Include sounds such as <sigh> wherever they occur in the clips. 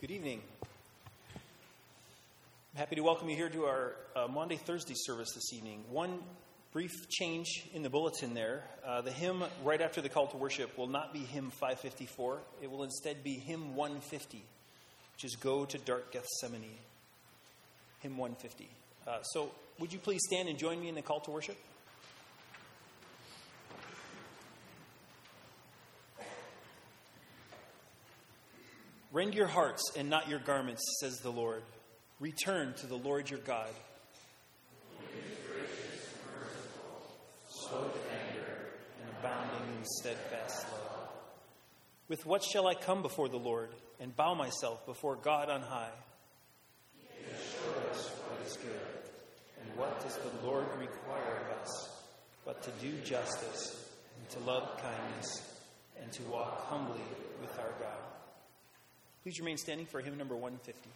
Good evening. I'm happy to welcome you here to our uh, Maundy Thursday service this evening. One brief change in the bulletin there. Uh, the hymn right after the call to worship will not be hymn 554, it will instead be hymn 150, which is Go to Dark Gethsemane. Hymn 150. Uh, so, would you please stand and join me in the call to worship? Rend your hearts and not your garments, says the Lord. Return to the Lord your God. Slow anger and abounding in steadfast love. With what shall I come before the Lord and bow myself before God on high? Show us what is good, and what does the Lord require of us, but to do justice, and to love kindness, and to walk humbly with our God. Please remain standing for hymn number 150.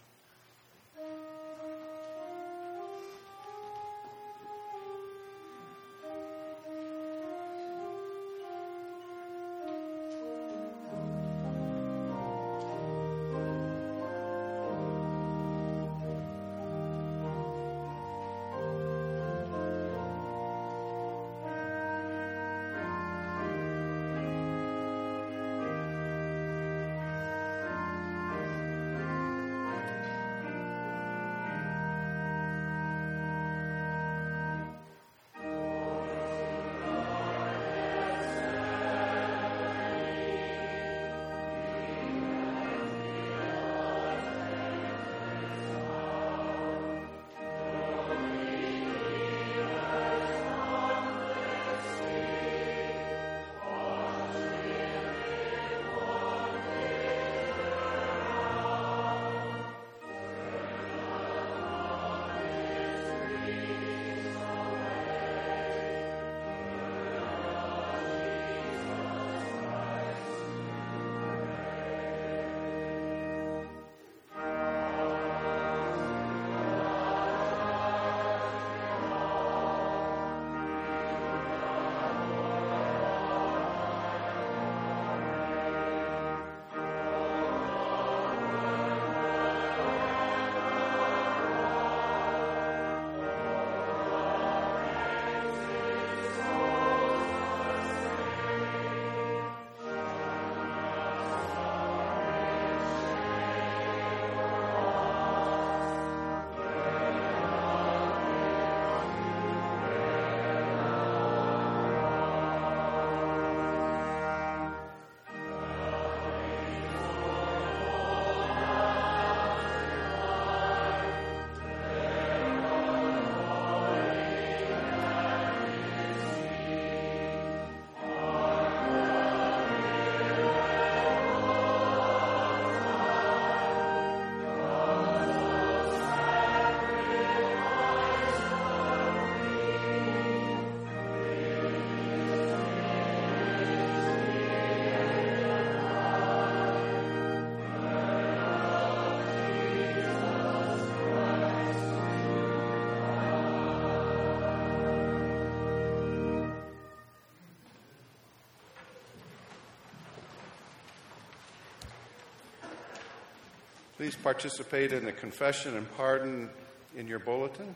Please participate in the confession and pardon in your bulletin.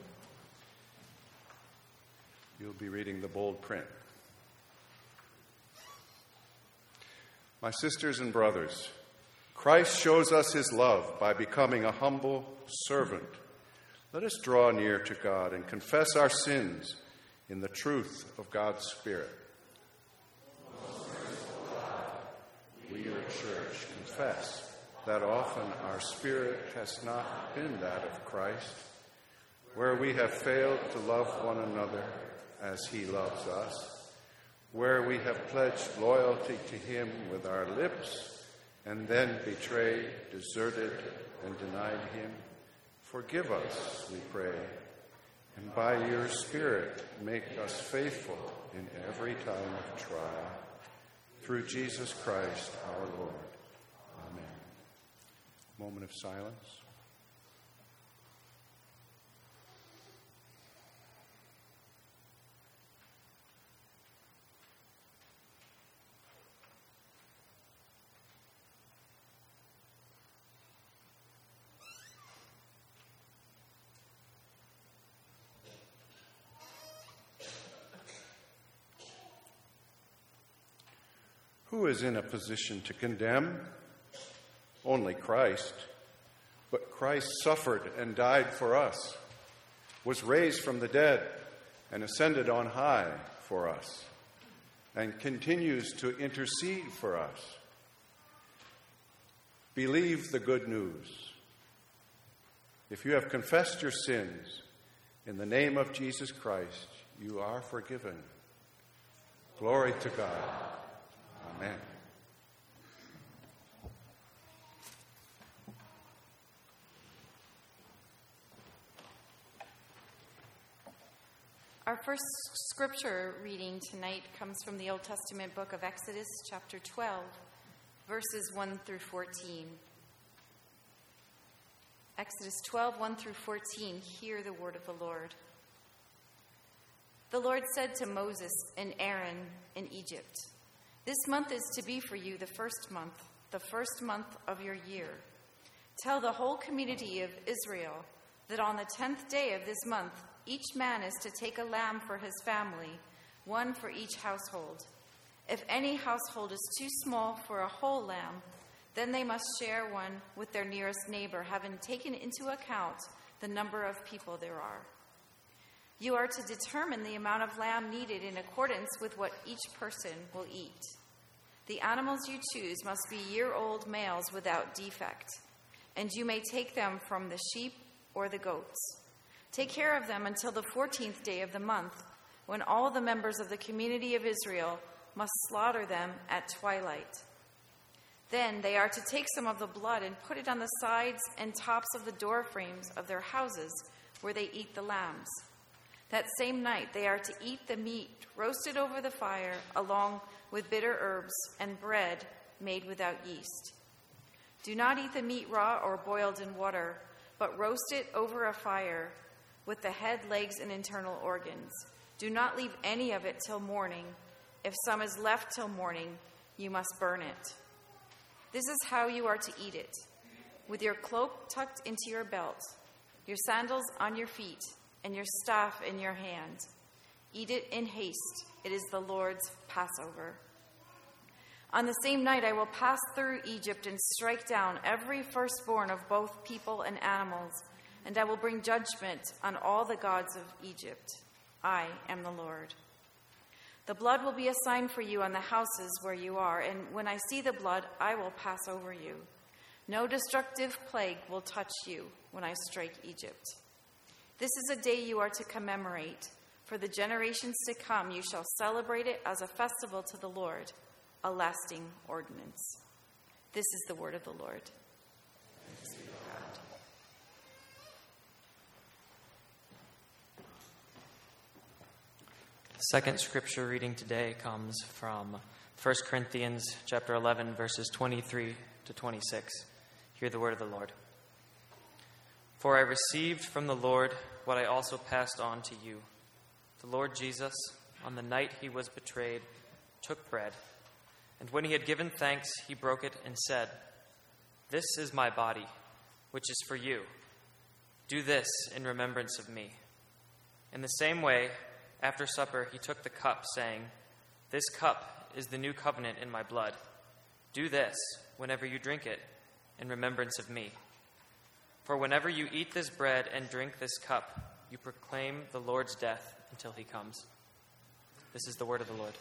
You'll be reading the bold print. My sisters and brothers, Christ shows us his love by becoming a humble servant. Let us draw near to God and confess our sins in the truth of God's Spirit. God, We, your church, confess that often our spirit has not been that of Christ, where we have failed to love one another as he loves us, where we have pledged loyalty to him with our lips and then betrayed, deserted, and denied him. Forgive us, we pray, and by your Spirit make us faithful in every time of trial. Through Jesus Christ our Lord moment of silence. Who is in a position to condemn? Only Christ. But Christ suffered and died for us, was raised from the dead, and ascended on high for us, and continues to intercede for us. Believe the good news. If you have confessed your sins in the name of Jesus Christ, you are forgiven. Glory to God. Amen. Our first scripture reading tonight comes from the Old Testament book of Exodus, chapter 12, verses 1 through 14. Exodus 12, 1 through 14. Hear the word of the Lord. The Lord said to Moses and Aaron in Egypt, This month is to be for you the first month, the first month of your year. Tell the whole community of Israel that on the tenth day of this month, each man is to take a lamb for his family, one for each household. If any household is too small for a whole lamb, then they must share one with their nearest neighbor, having taken into account the number of people there are. You are to determine the amount of lamb needed in accordance with what each person will eat. The animals you choose must be year old males without defect, and you may take them from the sheep or the goats. Take care of them until the 14th day of the month, when all the members of the community of Israel must slaughter them at twilight. Then they are to take some of the blood and put it on the sides and tops of the door frames of their houses where they eat the lambs. That same night they are to eat the meat roasted over the fire, along with bitter herbs and bread made without yeast. Do not eat the meat raw or boiled in water, but roast it over a fire with the head, legs, and internal organs. Do not leave any of it till morning. If some is left till morning, you must burn it. This is how you are to eat it with your cloak tucked into your belt, your sandals on your feet, and your staff in your hand. Eat it in haste. It is the Lord's Passover. On the same night, I will pass through Egypt and strike down every firstborn of both people and animals, and I will bring judgment on all the gods of Egypt. I am the Lord. The blood will be a sign for you on the houses where you are, and when I see the blood, I will pass over you. No destructive plague will touch you when I strike Egypt. This is a day you are to commemorate. For the generations to come, you shall celebrate it as a festival to the Lord, a lasting ordinance. This is the word of the Lord. Second scripture reading today comes from 1 Corinthians chapter 11 verses 23 to 26. Hear the word of the Lord. For I received from the Lord what I also passed on to you. The Lord Jesus, on the night he was betrayed, took bread, and when he had given thanks, he broke it and said, This is my body, which is for you. Do this in remembrance of me. In the same way, after supper, he took the cup, saying, This cup is the new covenant in my blood. Do this whenever you drink it in remembrance of me. For whenever you eat this bread and drink this cup, you proclaim the Lord's death until he comes. This is the word of the Lord.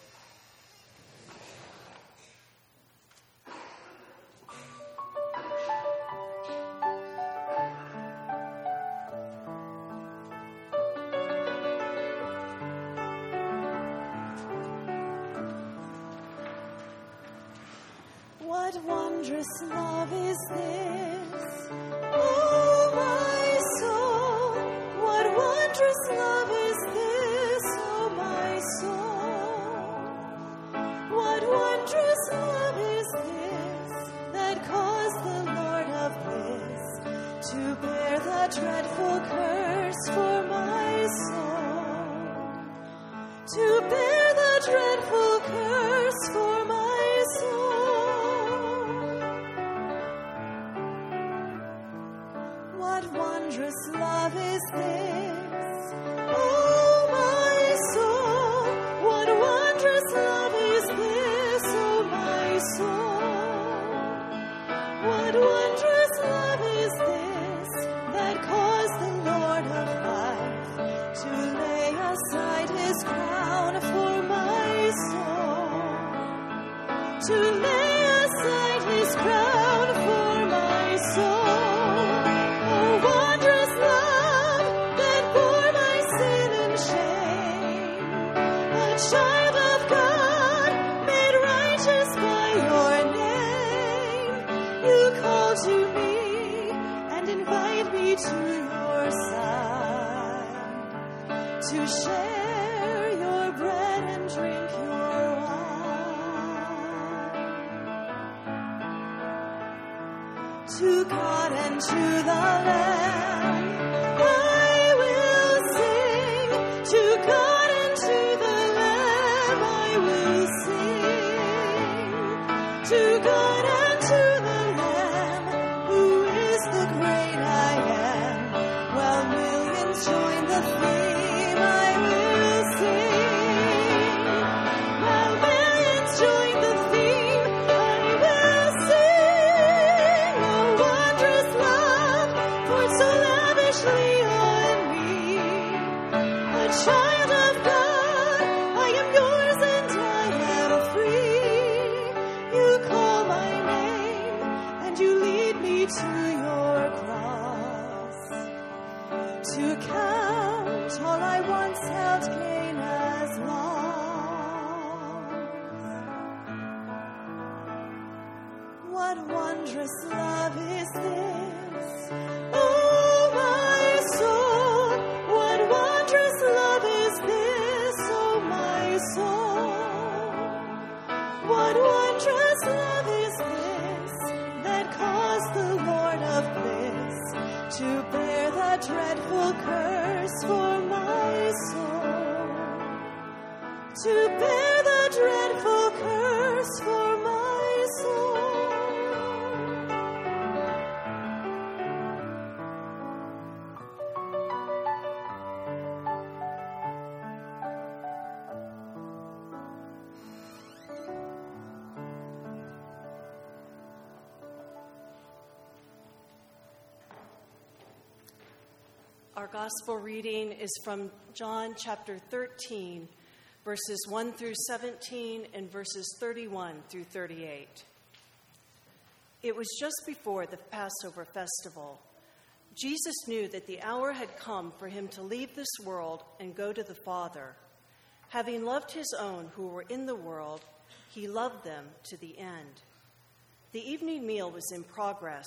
To share your bread and drink your wine. To God and to the Lamb, gospel reading is from John chapter 13, verses 1 through 17 and verses 31 through 38. It was just before the Passover festival. Jesus knew that the hour had come for him to leave this world and go to the Father. Having loved his own who were in the world, he loved them to the end. The evening meal was in progress,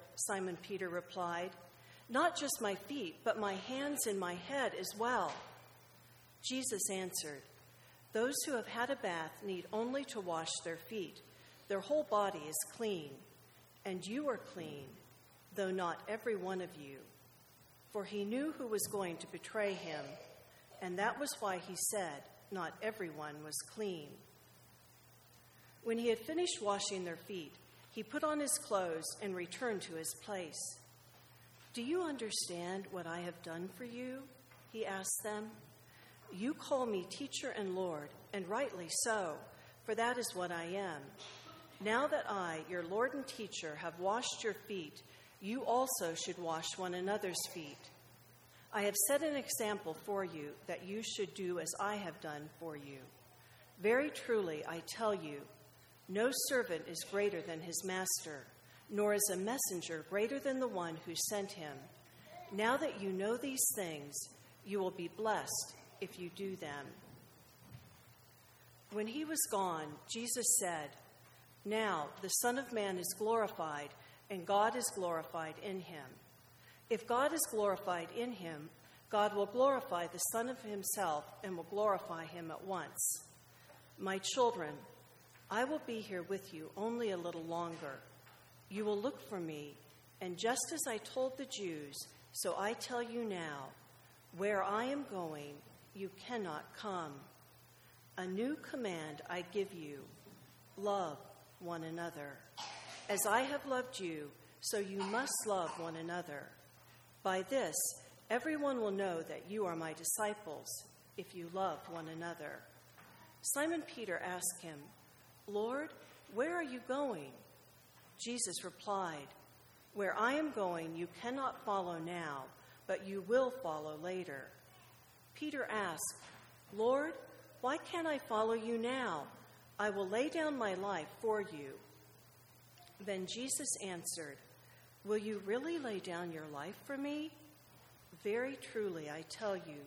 Simon Peter replied, Not just my feet, but my hands and my head as well. Jesus answered, Those who have had a bath need only to wash their feet. Their whole body is clean, and you are clean, though not every one of you. For he knew who was going to betray him, and that was why he said, Not everyone was clean. When he had finished washing their feet, he put on his clothes and returned to his place. Do you understand what I have done for you? He asked them. You call me teacher and Lord, and rightly so, for that is what I am. Now that I, your Lord and teacher, have washed your feet, you also should wash one another's feet. I have set an example for you that you should do as I have done for you. Very truly, I tell you, no servant is greater than his master, nor is a messenger greater than the one who sent him. Now that you know these things, you will be blessed if you do them. When he was gone, Jesus said, Now the Son of Man is glorified, and God is glorified in him. If God is glorified in him, God will glorify the Son of himself and will glorify him at once. My children, I will be here with you only a little longer. You will look for me, and just as I told the Jews, so I tell you now where I am going, you cannot come. A new command I give you love one another. As I have loved you, so you must love one another. By this, everyone will know that you are my disciples if you love one another. Simon Peter asked him, Lord, where are you going? Jesus replied, Where I am going, you cannot follow now, but you will follow later. Peter asked, Lord, why can't I follow you now? I will lay down my life for you. Then Jesus answered, Will you really lay down your life for me? Very truly, I tell you,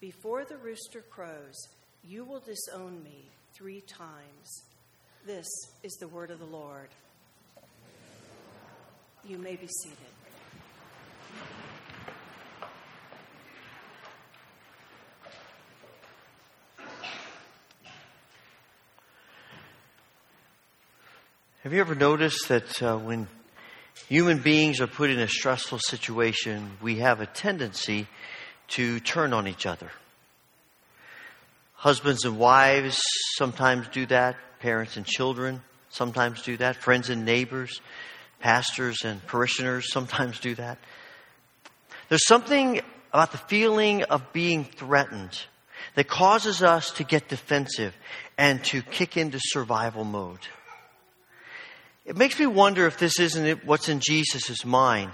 before the rooster crows, you will disown me three times. This is the word of the Lord. You may be seated. Have you ever noticed that uh, when human beings are put in a stressful situation, we have a tendency to turn on each other? Husbands and wives sometimes do that, parents and children sometimes do that, friends and neighbors, pastors and parishioners sometimes do that. There's something about the feeling of being threatened that causes us to get defensive and to kick into survival mode. It makes me wonder if this isn't what's in Jesus' mind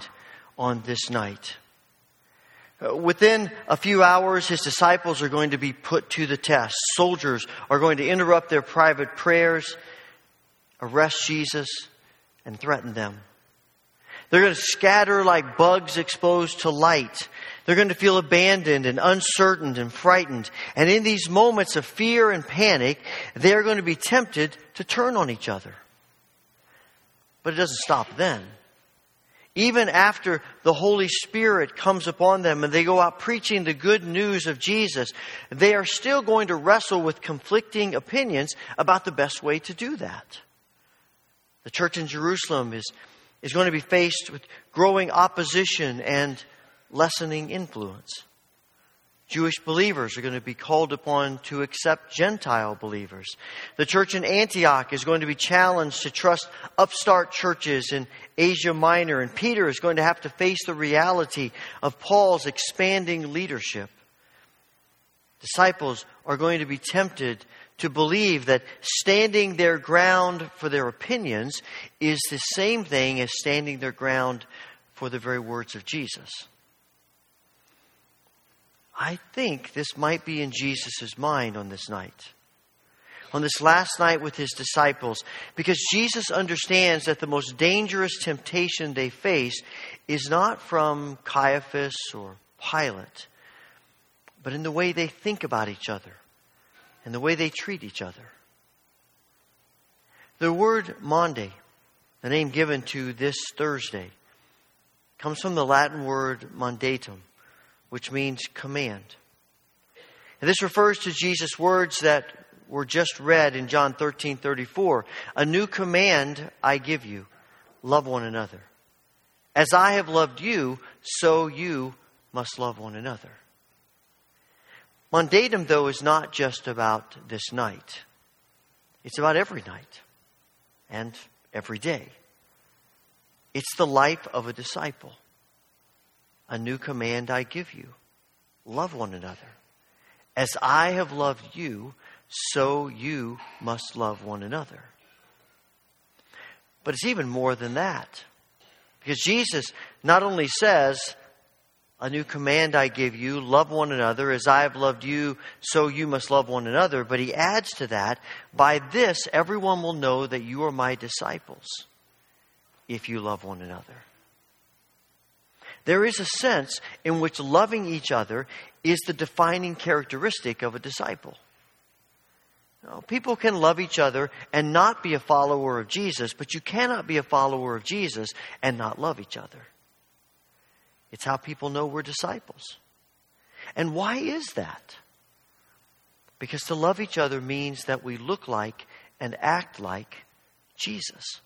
on this night. Uh, within a few hours, his disciples are going to be put to the test. Soldiers are going to interrupt their private prayers, arrest Jesus, and threaten them. They're going to scatter like bugs exposed to light. They're going to feel abandoned and uncertain and frightened. And in these moments of fear and panic, they're going to be tempted to turn on each other. But it doesn't stop then. Even after the Holy Spirit comes upon them and they go out preaching the good news of Jesus, they are still going to wrestle with conflicting opinions about the best way to do that. The church in Jerusalem is, is going to be faced with growing opposition and lessening influence. Jewish believers are going to be called upon to accept Gentile believers. The church in Antioch is going to be challenged to trust upstart churches in Asia Minor, and Peter is going to have to face the reality of Paul's expanding leadership. Disciples are going to be tempted to believe that standing their ground for their opinions is the same thing as standing their ground for the very words of Jesus. I think this might be in Jesus' mind on this night. On this last night with his disciples, because Jesus understands that the most dangerous temptation they face is not from Caiaphas or Pilate, but in the way they think about each other and the way they treat each other. The word Maundy, the name given to this Thursday, comes from the Latin word mandatum, which means command. And this refers to Jesus' words that were just read in John 13 34. A new command I give you love one another. As I have loved you, so you must love one another. Mandatum, though, is not just about this night, it's about every night and every day. It's the life of a disciple. A new command I give you love one another. As I have loved you, so you must love one another. But it's even more than that. Because Jesus not only says, A new command I give you, love one another, as I have loved you, so you must love one another, but he adds to that, By this everyone will know that you are my disciples, if you love one another. There is a sense in which loving each other is the defining characteristic of a disciple. People can love each other and not be a follower of Jesus, but you cannot be a follower of Jesus and not love each other. It's how people know we're disciples. And why is that? Because to love each other means that we look like and act like Jesus.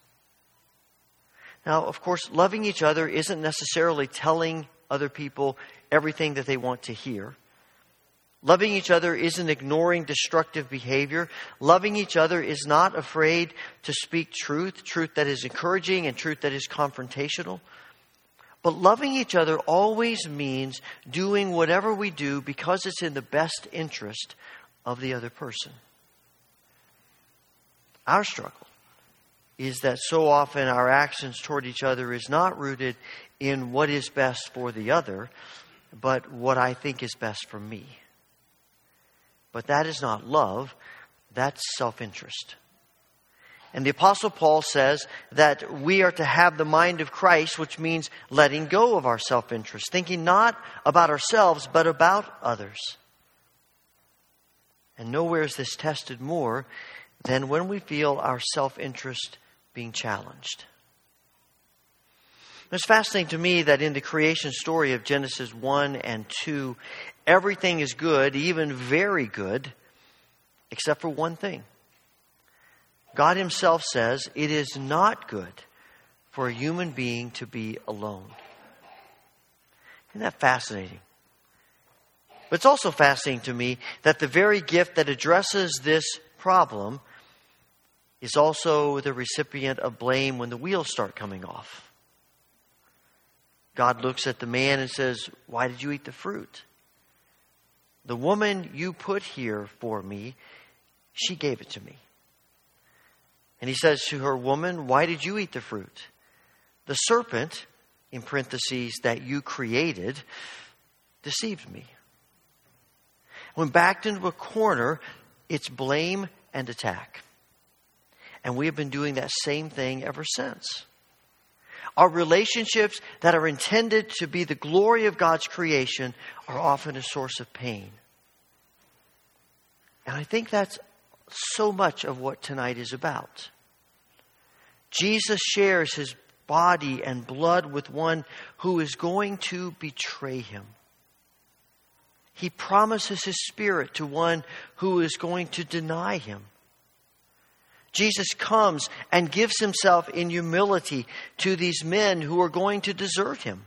Now, of course, loving each other isn't necessarily telling other people everything that they want to hear. Loving each other isn't ignoring destructive behavior. Loving each other is not afraid to speak truth, truth that is encouraging and truth that is confrontational. But loving each other always means doing whatever we do because it's in the best interest of the other person. Our struggle is that so often our actions toward each other is not rooted in what is best for the other, but what I think is best for me. But that is not love, that's self interest. And the Apostle Paul says that we are to have the mind of Christ, which means letting go of our self interest, thinking not about ourselves, but about others. And nowhere is this tested more than when we feel our self interest being challenged. It's fascinating to me that in the creation story of Genesis 1 and 2, everything is good, even very good, except for one thing. God Himself says it is not good for a human being to be alone. Isn't that fascinating? But it's also fascinating to me that the very gift that addresses this problem is also the recipient of blame when the wheels start coming off. God looks at the man and says, Why did you eat the fruit? The woman you put here for me, she gave it to me. And he says to her, Woman, why did you eat the fruit? The serpent, in parentheses, that you created, deceived me. When backed into a corner, it's blame and attack. And we have been doing that same thing ever since. Our relationships that are intended to be the glory of God's creation are often a source of pain. And I think that's so much of what tonight is about. Jesus shares his body and blood with one who is going to betray him. He promises his spirit to one who is going to deny him. Jesus comes and gives himself in humility to these men who are going to desert him.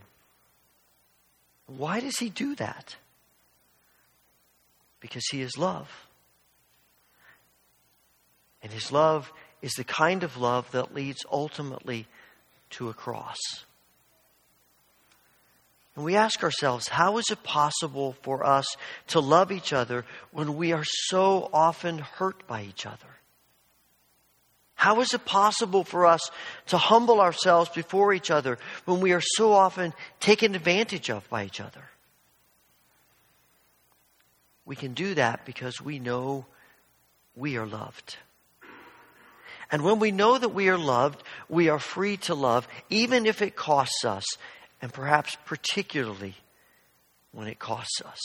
Why does he do that? Because he is love. And his love is the kind of love that leads ultimately to a cross. And we ask ourselves, how is it possible for us to love each other when we are so often hurt by each other? How is it possible for us to humble ourselves before each other when we are so often taken advantage of by each other? We can do that because we know we are loved. And when we know that we are loved, we are free to love, even if it costs us, and perhaps particularly when it costs us.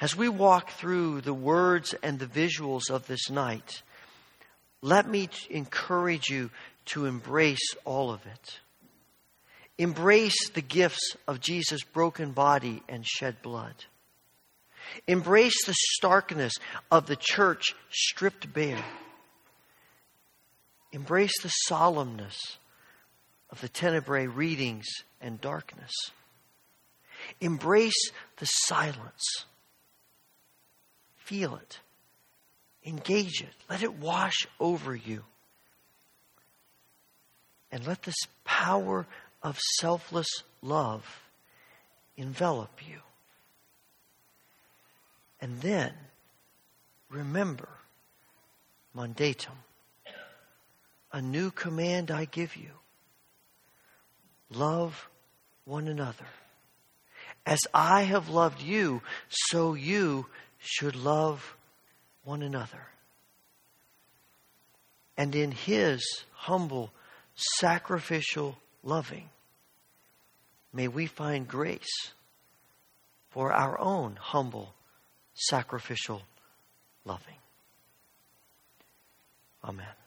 As we walk through the words and the visuals of this night, let me encourage you to embrace all of it. Embrace the gifts of Jesus' broken body and shed blood. Embrace the starkness of the church stripped bare. Embrace the solemnness of the tenebrae readings and darkness. Embrace the silence. Feel it. Engage it. Let it wash over you. And let this power of selfless love envelop you. And then remember mandatum. A new command I give you love one another. As I have loved you, so you should love one another. and in His humble, sacrificial loving, may we find grace for our own humble, sacrificial loving. Amen.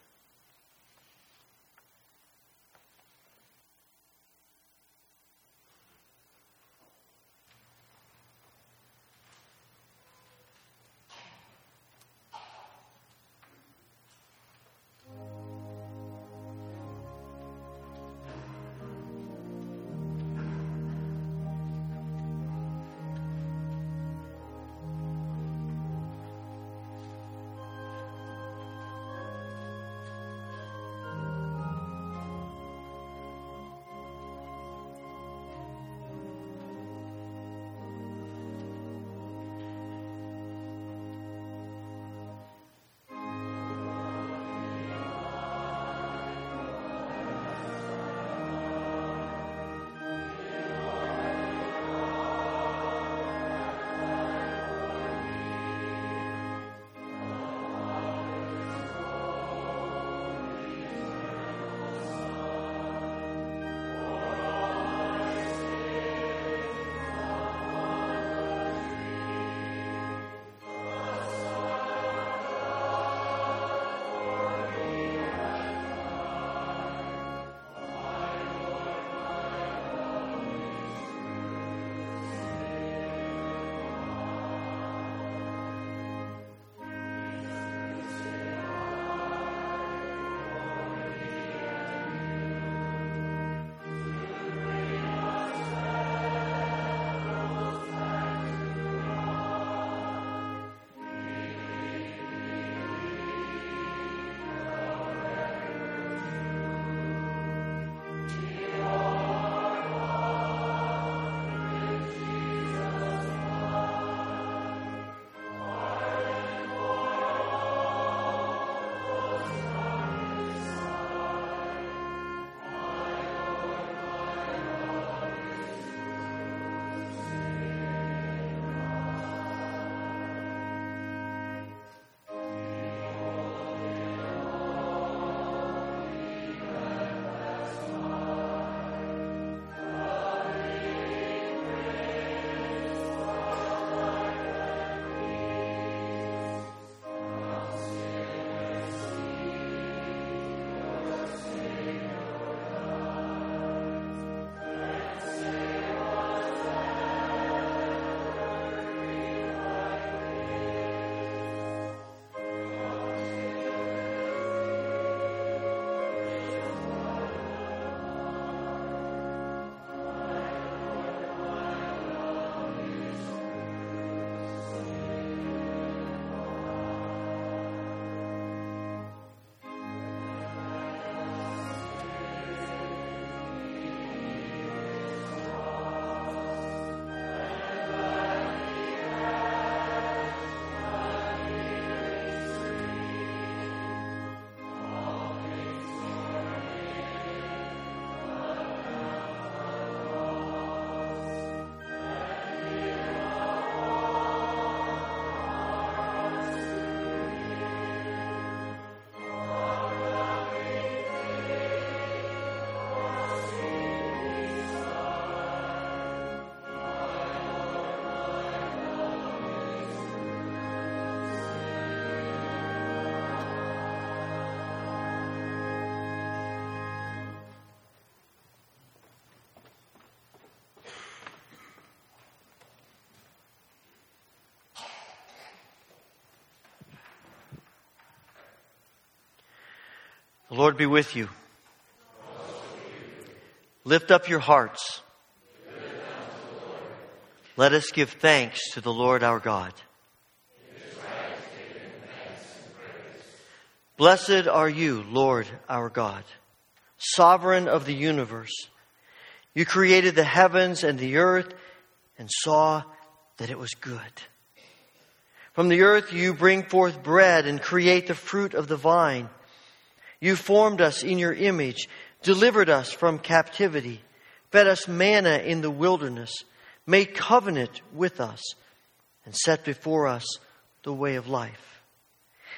The Lord be with you. Lift up your hearts. Let us give thanks to the Lord our God. Blessed are you, Lord our God, sovereign of the universe. You created the heavens and the earth and saw that it was good. From the earth you bring forth bread and create the fruit of the vine. You formed us in your image, delivered us from captivity, fed us manna in the wilderness, made covenant with us, and set before us the way of life.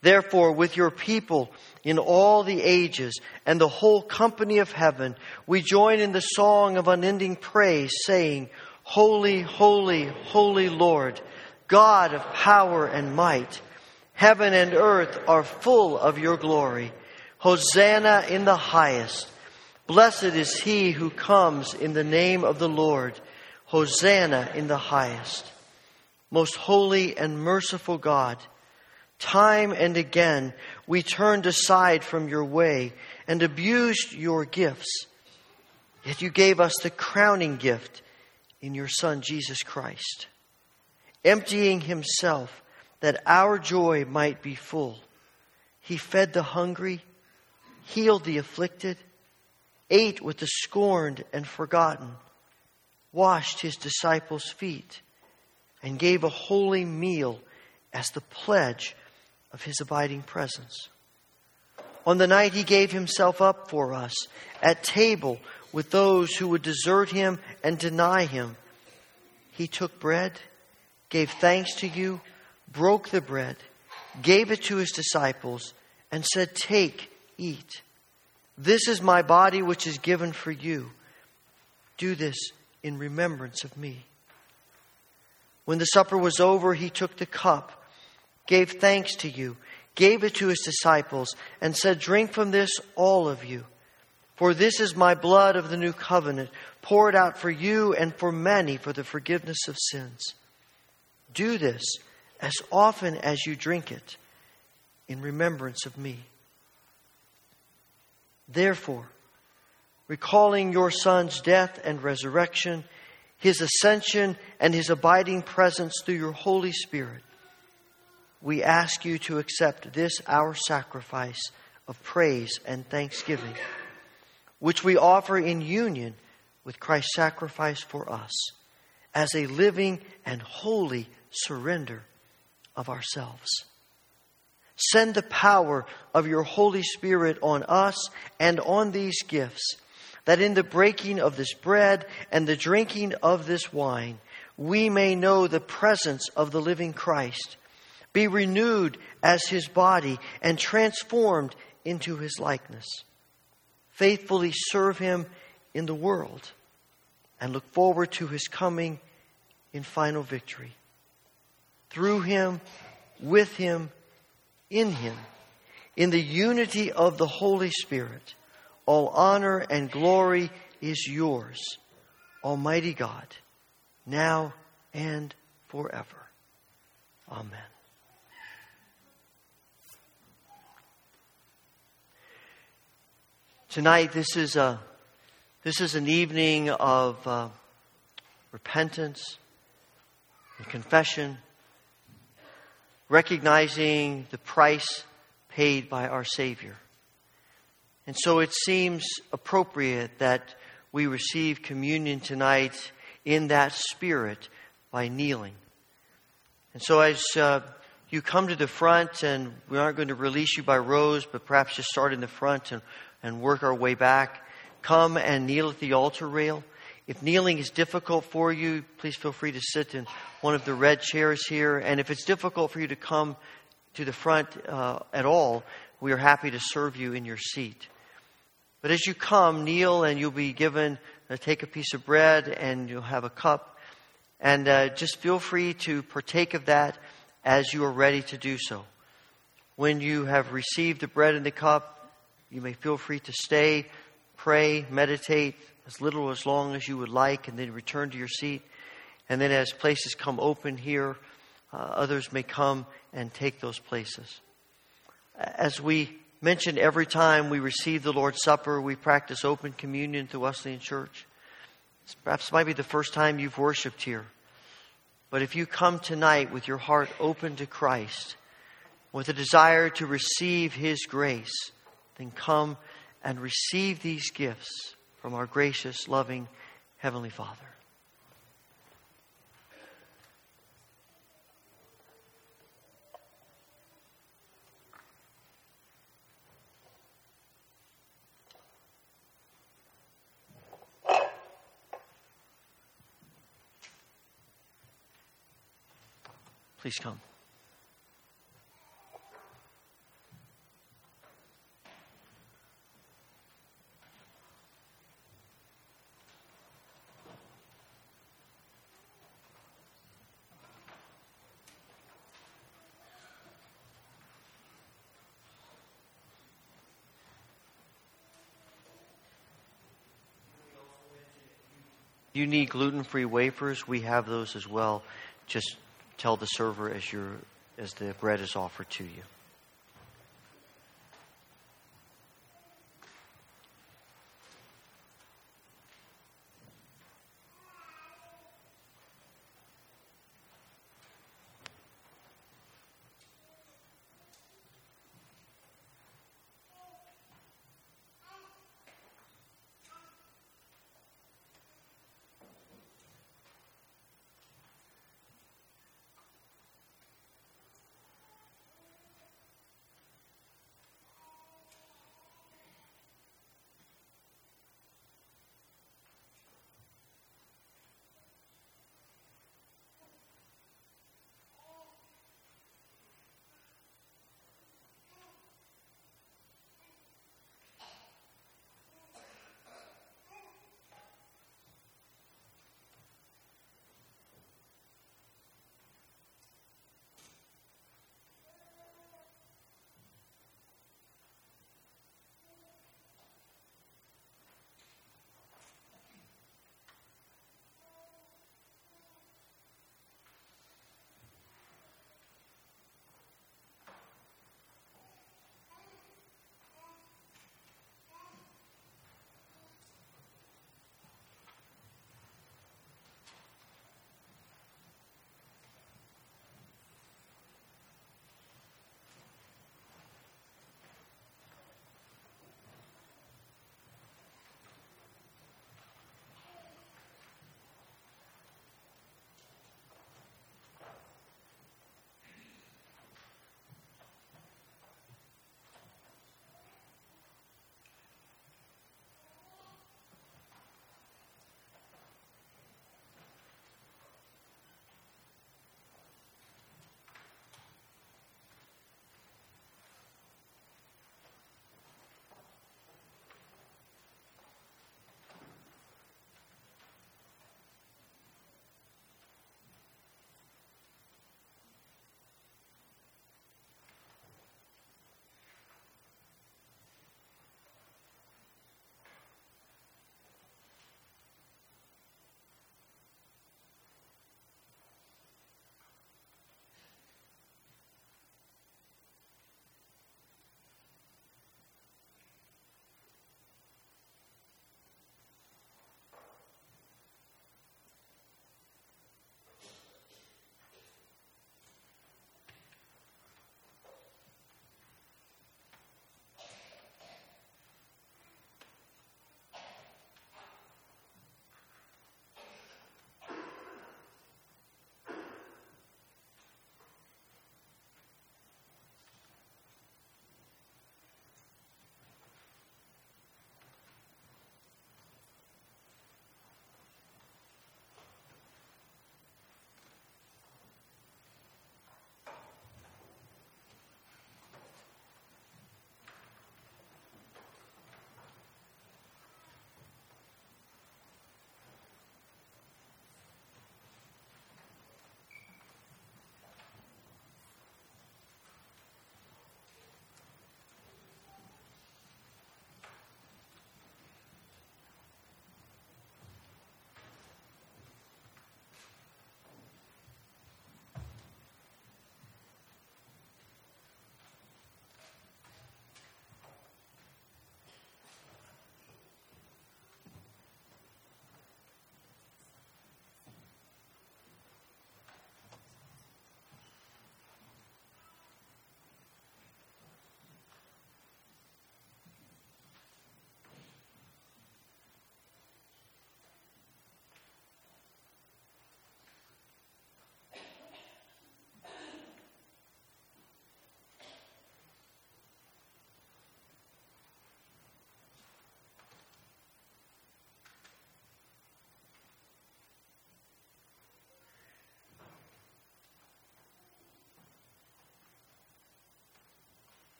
Therefore, with your people in all the ages, and the whole company of heaven, we join in the song of unending praise, saying, Holy, holy, holy Lord, God of power and might. Heaven and earth are full of your glory. Hosanna in the highest. Blessed is he who comes in the name of the Lord. Hosanna in the highest. Most holy and merciful God, time and again we turned aside from your way and abused your gifts. Yet you gave us the crowning gift in your Son, Jesus Christ, emptying himself that our joy might be full. He fed the hungry, healed the afflicted, ate with the scorned and forgotten, washed his disciples' feet, and gave a holy meal as the pledge of his abiding presence. On the night he gave himself up for us at table with those who would desert him and deny him, he took bread, gave thanks to you, broke the bread, gave it to his disciples, and said, Take, eat. This is my body which is given for you. Do this in remembrance of me. When the supper was over, he took the cup, gave thanks to you, gave it to his disciples, and said, Drink from this, all of you. For this is my blood of the new covenant, poured out for you and for many for the forgiveness of sins. Do this as often as you drink it in remembrance of me. Therefore, recalling your Son's death and resurrection, his ascension and his abiding presence through your Holy Spirit, we ask you to accept this our sacrifice of praise and thanksgiving, which we offer in union with Christ's sacrifice for us as a living and holy surrender of ourselves. Send the power of your Holy Spirit on us and on these gifts, that in the breaking of this bread and the drinking of this wine, we may know the presence of the living Christ, be renewed as his body, and transformed into his likeness. Faithfully serve him in the world, and look forward to his coming in final victory. Through him, with him, in him, in the unity of the Holy Spirit, all honor and glory is yours, Almighty God, now and forever. Amen. Tonight, this is a this is an evening of uh, repentance and confession recognizing the price paid by our Savior. And so it seems appropriate that we receive communion tonight in that spirit by kneeling. And so as uh, you come to the front, and we aren't going to release you by rows, but perhaps just start in the front and, and work our way back, come and kneel at the altar rail. If kneeling is difficult for you, please feel free to sit in one of the red chairs here. And if it's difficult for you to come to the front uh, at all, we are happy to serve you in your seat. But as you come, kneel and you'll be given, uh, take a piece of bread and you'll have a cup. And uh, just feel free to partake of that as you are ready to do so. When you have received the bread and the cup, you may feel free to stay, pray, meditate, as little as long as you would like, and then return to your seat. And then, as places come open here, uh, others may come and take those places. As we mentioned, every time we receive the Lord's Supper, we practice open communion through Wesleyan Church. It's perhaps might be the first time you've worshiped here. But if you come tonight with your heart open to Christ, with a desire to receive His grace, then come and receive these gifts from our gracious, loving Heavenly Father. Please come. You need gluten free wafers, we have those as well. Just tell the server as, your, as the bread is offered to you.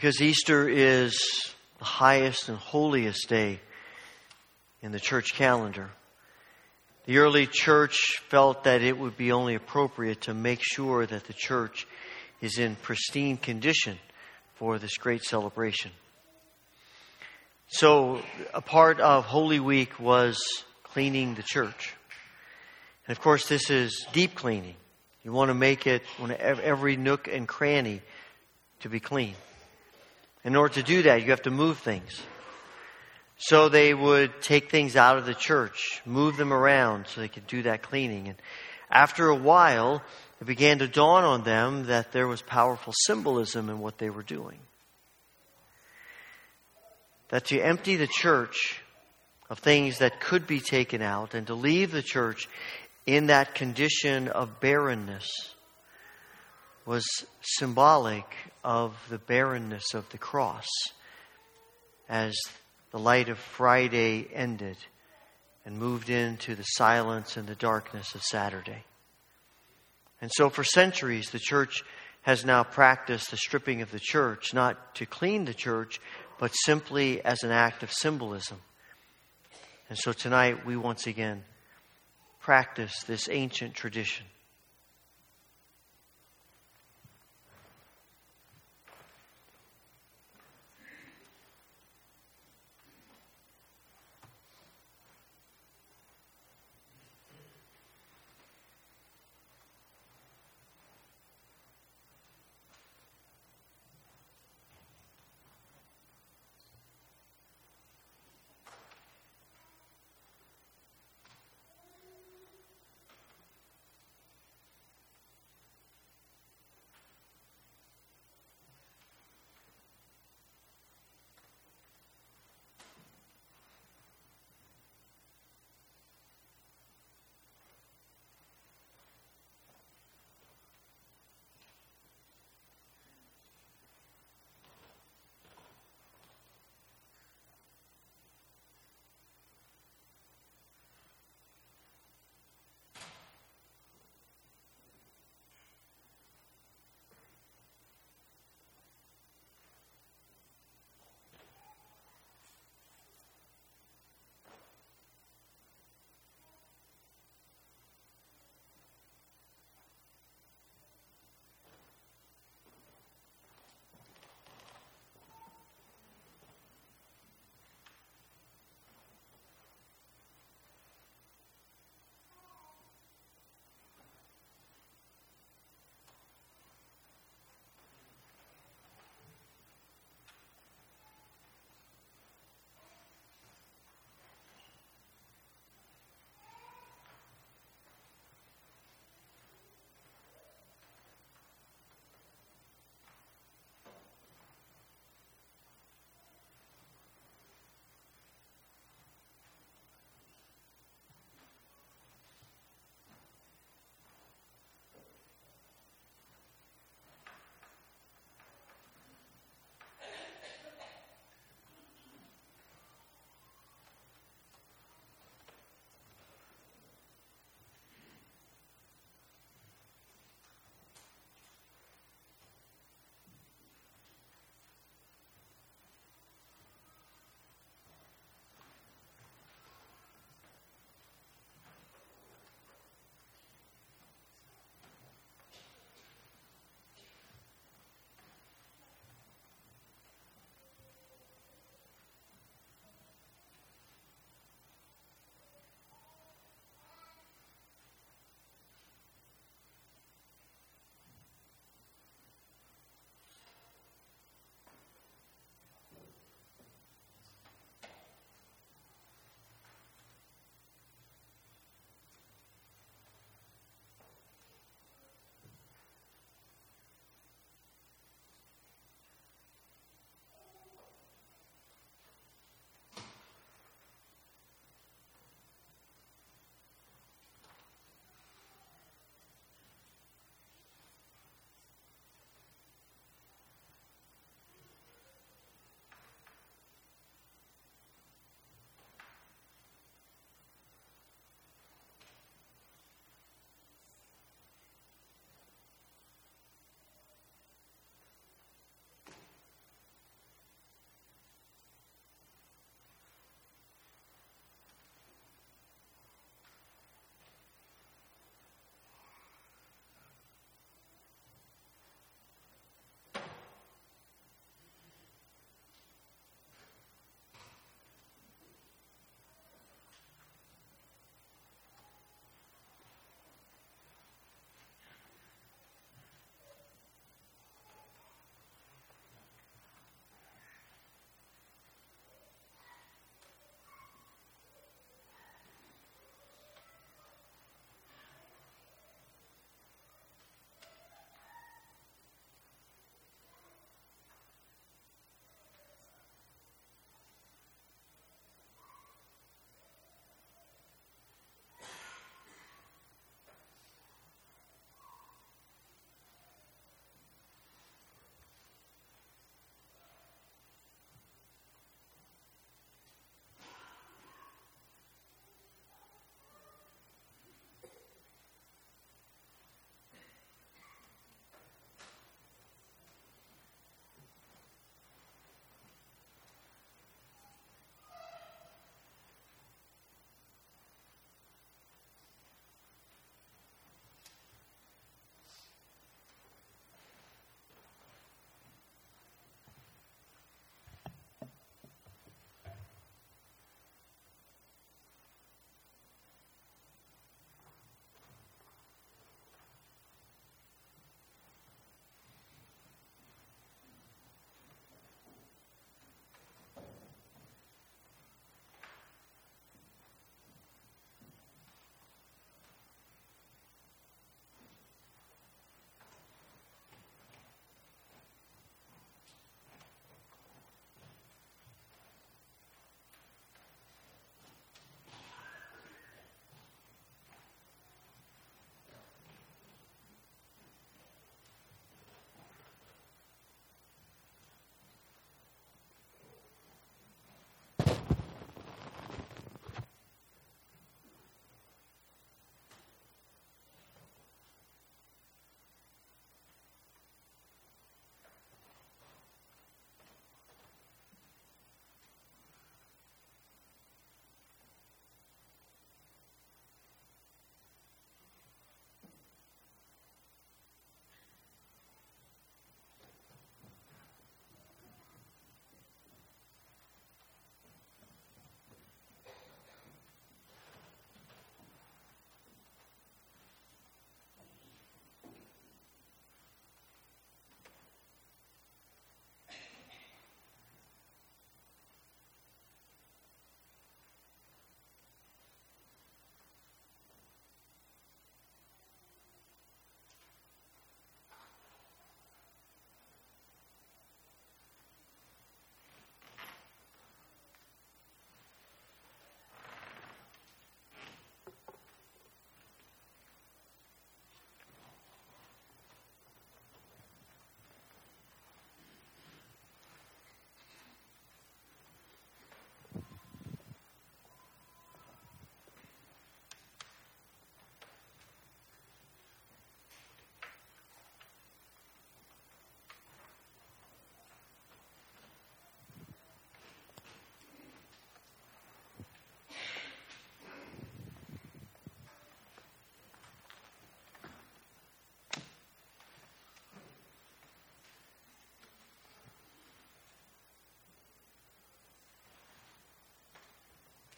Because Easter is the highest and holiest day in the church calendar. The early church felt that it would be only appropriate to make sure that the church is in pristine condition for this great celebration. So, a part of Holy Week was cleaning the church. And of course, this is deep cleaning. You want to make it every nook and cranny to be clean. In order to do that, you have to move things. So they would take things out of the church, move them around so they could do that cleaning. And after a while, it began to dawn on them that there was powerful symbolism in what they were doing. That to empty the church of things that could be taken out and to leave the church in that condition of barrenness was symbolic of the barrenness of the cross as the light of Friday ended and moved into the silence and the darkness of Saturday. And so, for centuries, the church has now practiced the stripping of the church, not to clean the church, but simply as an act of symbolism. And so tonight, we once again practice this ancient tradition.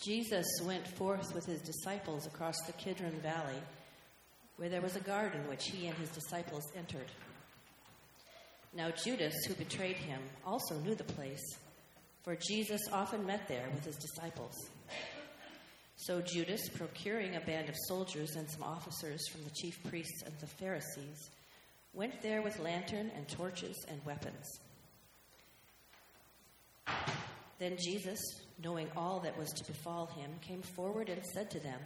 Jesus went forth with his disciples across the Kidron Valley, where there was a garden which he and his disciples entered. Now Judas, who betrayed him, also knew the place, for Jesus often met there with his disciples. So Judas, procuring a band of soldiers and some officers from the chief priests and the Pharisees, went there with lantern and torches and weapons. Then Jesus, knowing all that was to befall him, came forward and said to them,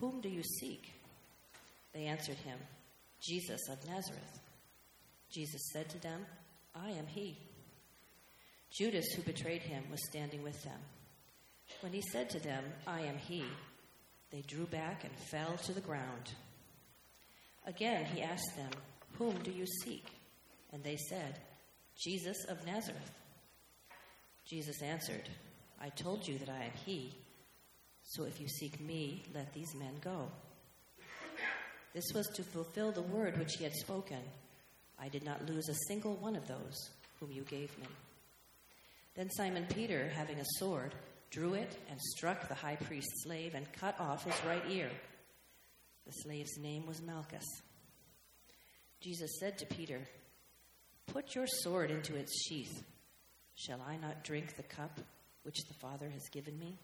Whom do you seek? They answered him, Jesus of Nazareth. Jesus said to them, I am he. Judas, who betrayed him, was standing with them. When he said to them, I am he, they drew back and fell to the ground. Again he asked them, Whom do you seek? And they said, Jesus of Nazareth. Jesus answered, I told you that I am he. So if you seek me, let these men go. This was to fulfill the word which he had spoken. I did not lose a single one of those whom you gave me. Then Simon Peter, having a sword, drew it and struck the high priest's slave and cut off his right ear. The slave's name was Malchus. Jesus said to Peter, Put your sword into its sheath. Shall I not drink the cup which the Father has given me?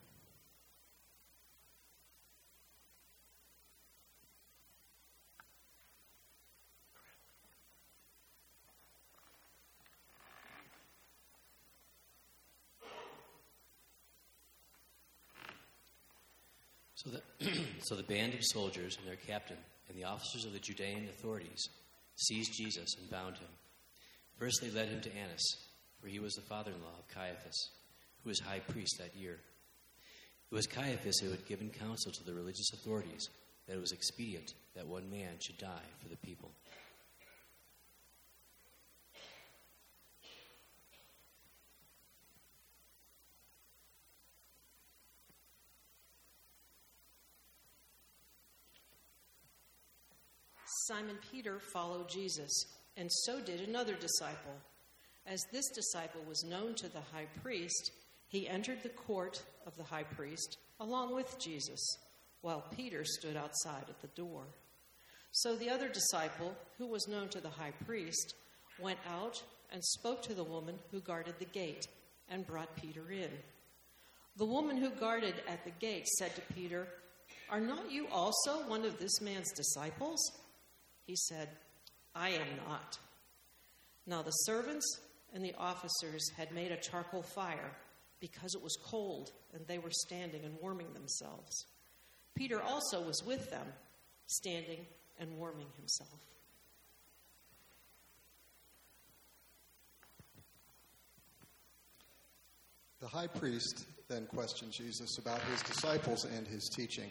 So the, <clears throat> so the band of soldiers and their captain and the officers of the Judean authorities seized Jesus and bound him. First, they led him to Annas, for he was the father in law of Caiaphas, who was high priest that year. It was Caiaphas who had given counsel to the religious authorities that it was expedient that one man should die for the people. Simon Peter followed Jesus, and so did another disciple. As this disciple was known to the high priest, he entered the court of the high priest along with Jesus, while Peter stood outside at the door. So the other disciple, who was known to the high priest, went out and spoke to the woman who guarded the gate and brought Peter in. The woman who guarded at the gate said to Peter, Are not you also one of this man's disciples? He said, I am not. Now the servants and the officers had made a charcoal fire because it was cold and they were standing and warming themselves. Peter also was with them, standing and warming himself. The high priest then questioned Jesus about his disciples and his teaching.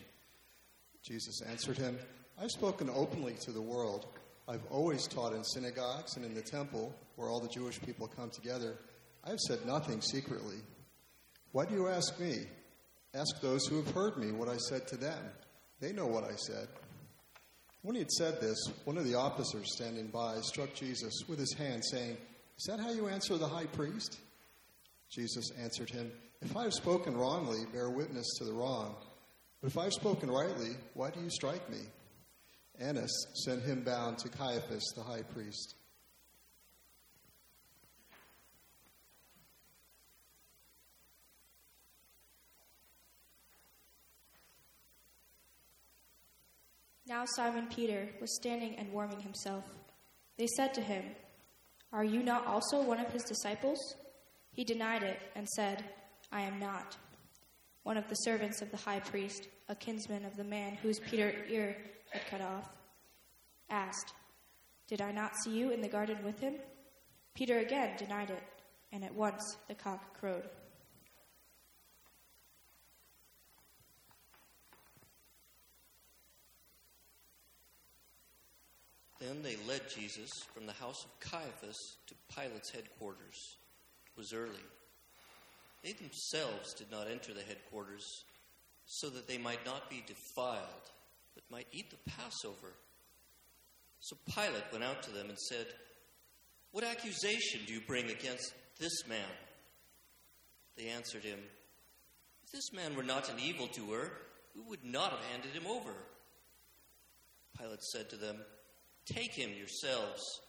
Jesus answered him, I've spoken openly to the world. I've always taught in synagogues and in the temple where all the Jewish people come together. I've said nothing secretly. Why do you ask me? Ask those who have heard me what I said to them. They know what I said. When he had said this, one of the officers standing by struck Jesus with his hand, saying, Is that how you answer the high priest? Jesus answered him, If I have spoken wrongly, bear witness to the wrong. But if I have spoken rightly, why do you strike me? Annas sent him bound to Caiaphas the high priest. Now Simon Peter was standing and warming himself. They said to him, Are you not also one of his disciples? He denied it and said, I am not. One of the servants of the high priest, a kinsman of the man whose Peter ear had cut off, asked, Did I not see you in the garden with him? Peter again denied it, and at once the cock crowed. Then they led Jesus from the house of Caiaphas to Pilate's headquarters. It was early. They themselves did not enter the headquarters so that they might not be defiled, but might eat the Passover. So Pilate went out to them and said, What accusation do you bring against this man? They answered him, If this man were not an evildoer, we would not have handed him over. Pilate said to them, Take him yourselves,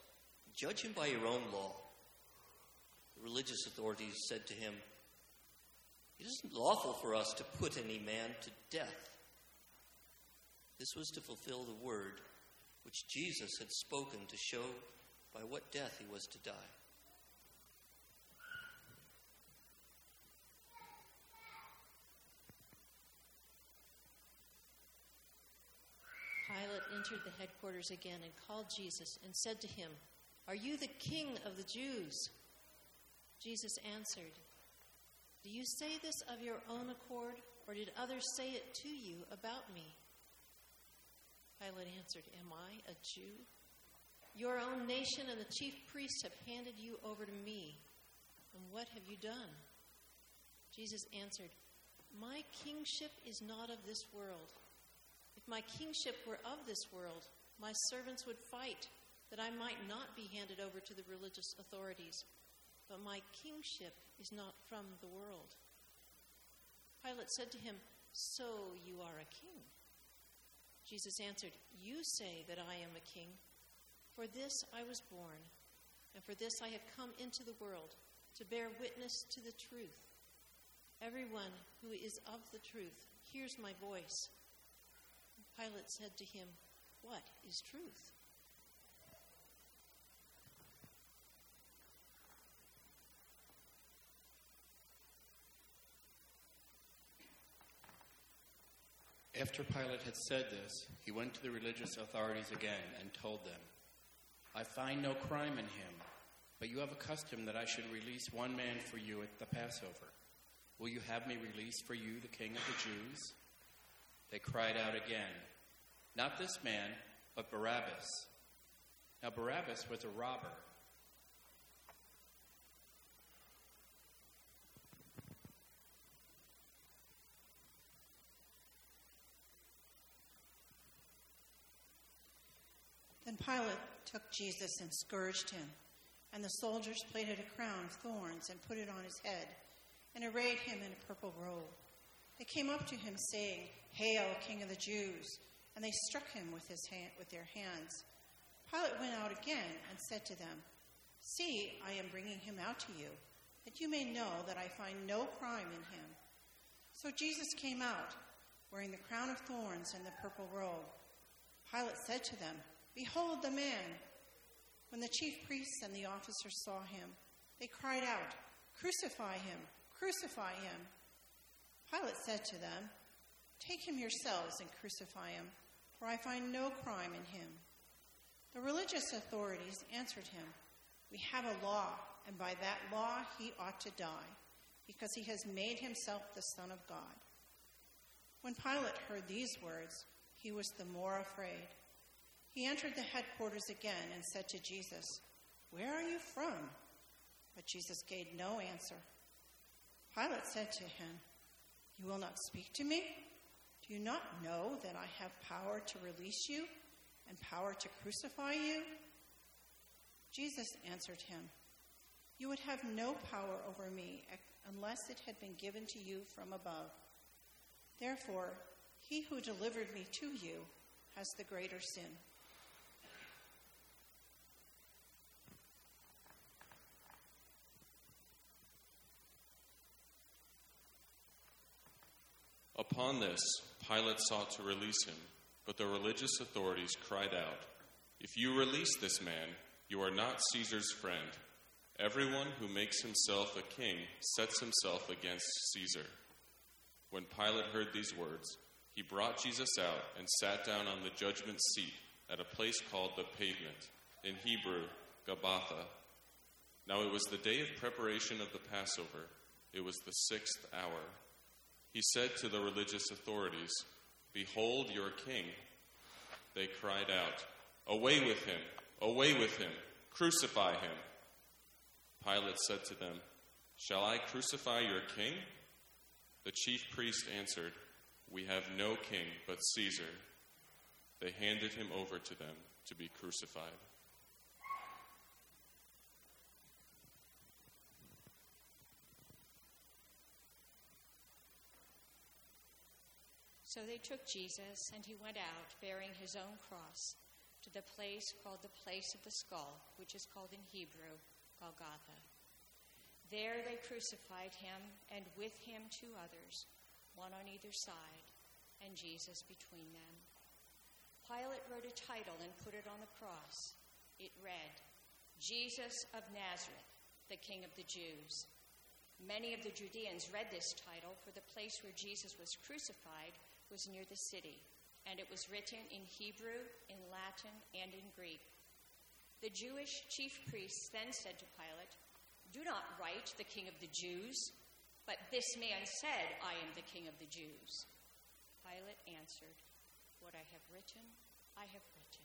judge him by your own law. The religious authorities said to him, It isn't lawful for us to put any man to death. This was to fulfill the word which Jesus had spoken to show by what death he was to die. Pilate entered the headquarters again and called Jesus and said to him, Are you the king of the Jews? Jesus answered, Do you say this of your own accord, or did others say it to you about me? Pilate answered, Am I a Jew? Your own nation and the chief priests have handed you over to me. And what have you done? Jesus answered, My kingship is not of this world. If my kingship were of this world, my servants would fight that I might not be handed over to the religious authorities. But my kingship is not from the world. Pilate said to him, So you are a king? Jesus answered, You say that I am a king. For this I was born, and for this I have come into the world, to bear witness to the truth. Everyone who is of the truth hears my voice. Pilate said to him, What is truth? After Pilate had said this, he went to the religious authorities again and told them, I find no crime in him, but you have a custom that I should release one man for you at the Passover. Will you have me release for you the king of the Jews? They cried out again, Not this man, but Barabbas. Now, Barabbas was a robber. Then Pilate took Jesus and scourged him, and the soldiers plaited a crown of thorns and put it on his head, and arrayed him in a purple robe. They came up to him, saying, Hail, King of the Jews! And they struck him with, his hand, with their hands. Pilate went out again and said to them, See, I am bringing him out to you, that you may know that I find no crime in him. So Jesus came out, wearing the crown of thorns and the purple robe. Pilate said to them, Behold the man! When the chief priests and the officers saw him, they cried out, Crucify him! Crucify him! Pilate said to them, Take him yourselves and crucify him, for I find no crime in him. The religious authorities answered him, We have a law, and by that law he ought to die, because he has made himself the Son of God. When Pilate heard these words, he was the more afraid. He entered the headquarters again and said to Jesus, Where are you from? But Jesus gave no answer. Pilate said to him, You will not speak to me? Do you not know that I have power to release you and power to crucify you? Jesus answered him, You would have no power over me unless it had been given to you from above. Therefore, he who delivered me to you has the greater sin. Upon this, Pilate sought to release him, but the religious authorities cried out, If you release this man, you are not Caesar's friend. Everyone who makes himself a king sets himself against Caesar. When Pilate heard these words, he brought Jesus out and sat down on the judgment seat at a place called the pavement, in Hebrew, Gabbatha. Now it was the day of preparation of the Passover. It was the sixth hour. He said to the religious authorities, Behold your king. They cried out, Away with him! Away with him! Crucify him! Pilate said to them, Shall I crucify your king? The chief priest answered, We have no king but Caesar. They handed him over to them to be crucified. So they took Jesus, and he went out bearing his own cross to the place called the place of the skull, which is called in Hebrew Golgotha. There they crucified him, and with him two others, one on either side, and Jesus between them. Pilate wrote a title and put it on the cross. It read, Jesus of Nazareth, the King of the Jews. Many of the Judeans read this title, for the place where Jesus was crucified was near the city, and it was written in Hebrew, in Latin, and in Greek. The Jewish chief priests then said to Pilate, Do not write the King of the Jews, but this man said, I am the King of the Jews. Pilate answered, What I have written, I have written.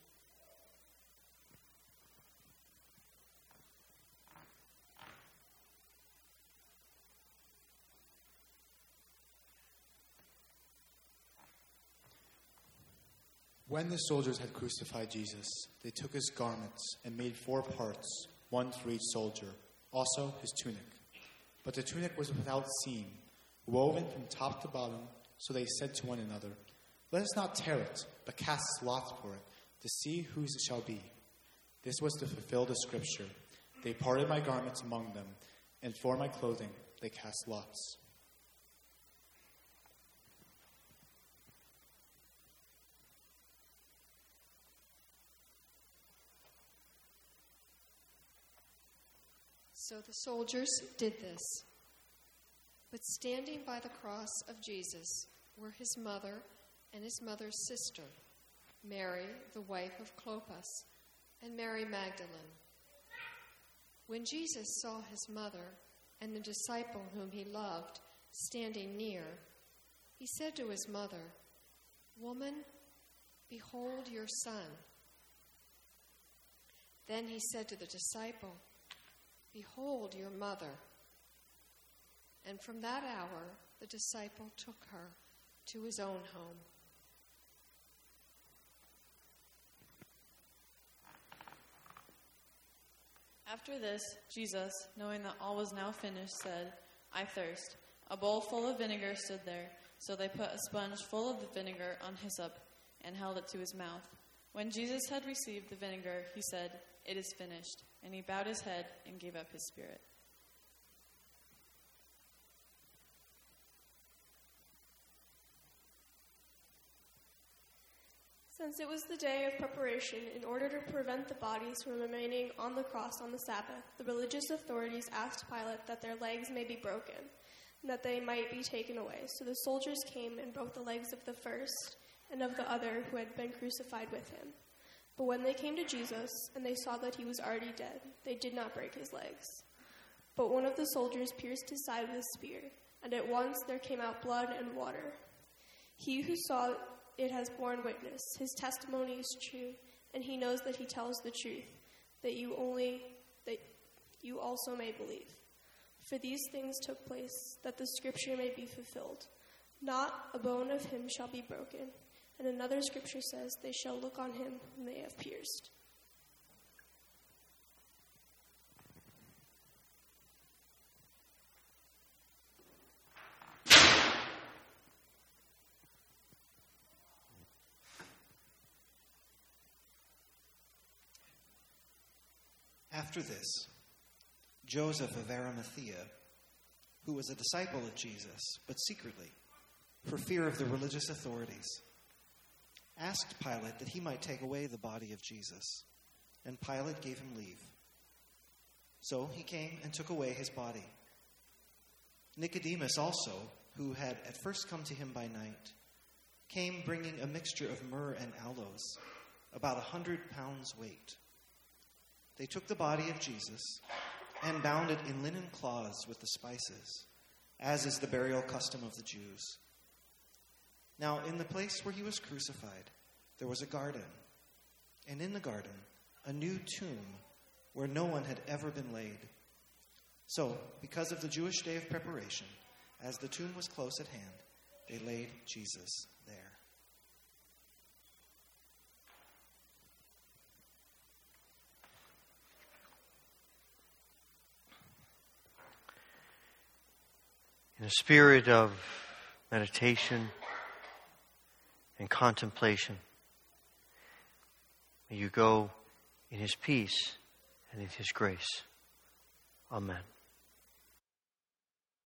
When the soldiers had crucified Jesus, they took his garments and made four parts, one for each soldier, also his tunic. But the tunic was without seam, woven from top to bottom, so they said to one another, Let us not tear it, but cast lots for it, to see whose it shall be. This was to fulfill the scripture. They parted my garments among them, and for my clothing they cast lots. So the soldiers did this. But standing by the cross of Jesus were his mother and his mother's sister, Mary, the wife of Clopas, and Mary Magdalene. When Jesus saw his mother and the disciple whom he loved standing near, he said to his mother, Woman, behold your son. Then he said to the disciple, Behold your mother. And from that hour, the disciple took her to his own home. After this, Jesus, knowing that all was now finished, said, I thirst. A bowl full of vinegar stood there, so they put a sponge full of the vinegar on hyssop and held it to his mouth. When Jesus had received the vinegar, he said, It is finished. And he bowed his head and gave up his spirit. Since it was the day of preparation, in order to prevent the bodies from remaining on the cross on the Sabbath, the religious authorities asked Pilate that their legs may be broken, and that they might be taken away. So the soldiers came and broke the legs of the first and of the other who had been crucified with him. But when they came to Jesus and they saw that he was already dead, they did not break his legs. But one of the soldiers pierced his side with a spear, and at once there came out blood and water. He who saw it has borne witness. His testimony is true, and he knows that he tells the truth, that you only that you also may believe. For these things took place that the scripture may be fulfilled. Not a bone of him shall be broken. And another scripture says, They shall look on him whom they have pierced. After this, Joseph of Arimathea, who was a disciple of Jesus, but secretly, for fear of the religious authorities, asked Pilate that he might take away the body of Jesus, and Pilate gave him leave. So he came and took away his body. Nicodemus also, who had at first come to him by night, came bringing a mixture of myrrh and aloes, about a hundred pounds weight. They took the body of Jesus and bound it in linen cloths with the spices, as is the burial custom of the Jews. Now, in the place where he was crucified, there was a garden, and in the garden, a new tomb where no one had ever been laid. So, because of the Jewish day of preparation, as the tomb was close at hand, they laid Jesus there. In a spirit of meditation, and contemplation. May you go in his peace and in his grace. Amen.